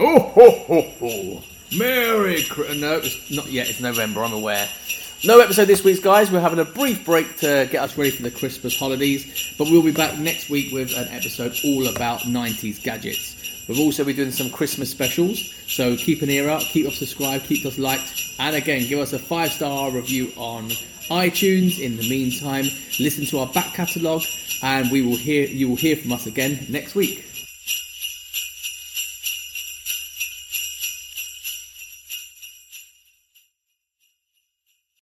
Ho ho ho ho! Merry Christmas. No, it's not yet. It's November. I'm aware. No episode this week, guys. We're having a brief break to get us ready for the Christmas holidays, but we'll be back next week with an episode all about 90s gadgets. We'll also be doing some Christmas specials, so keep an ear out, keep us subscribed, keep us liked, and again, give us a five star review on iTunes. In the meantime, listen to our back catalogue, and we will hear you will hear from us again next week.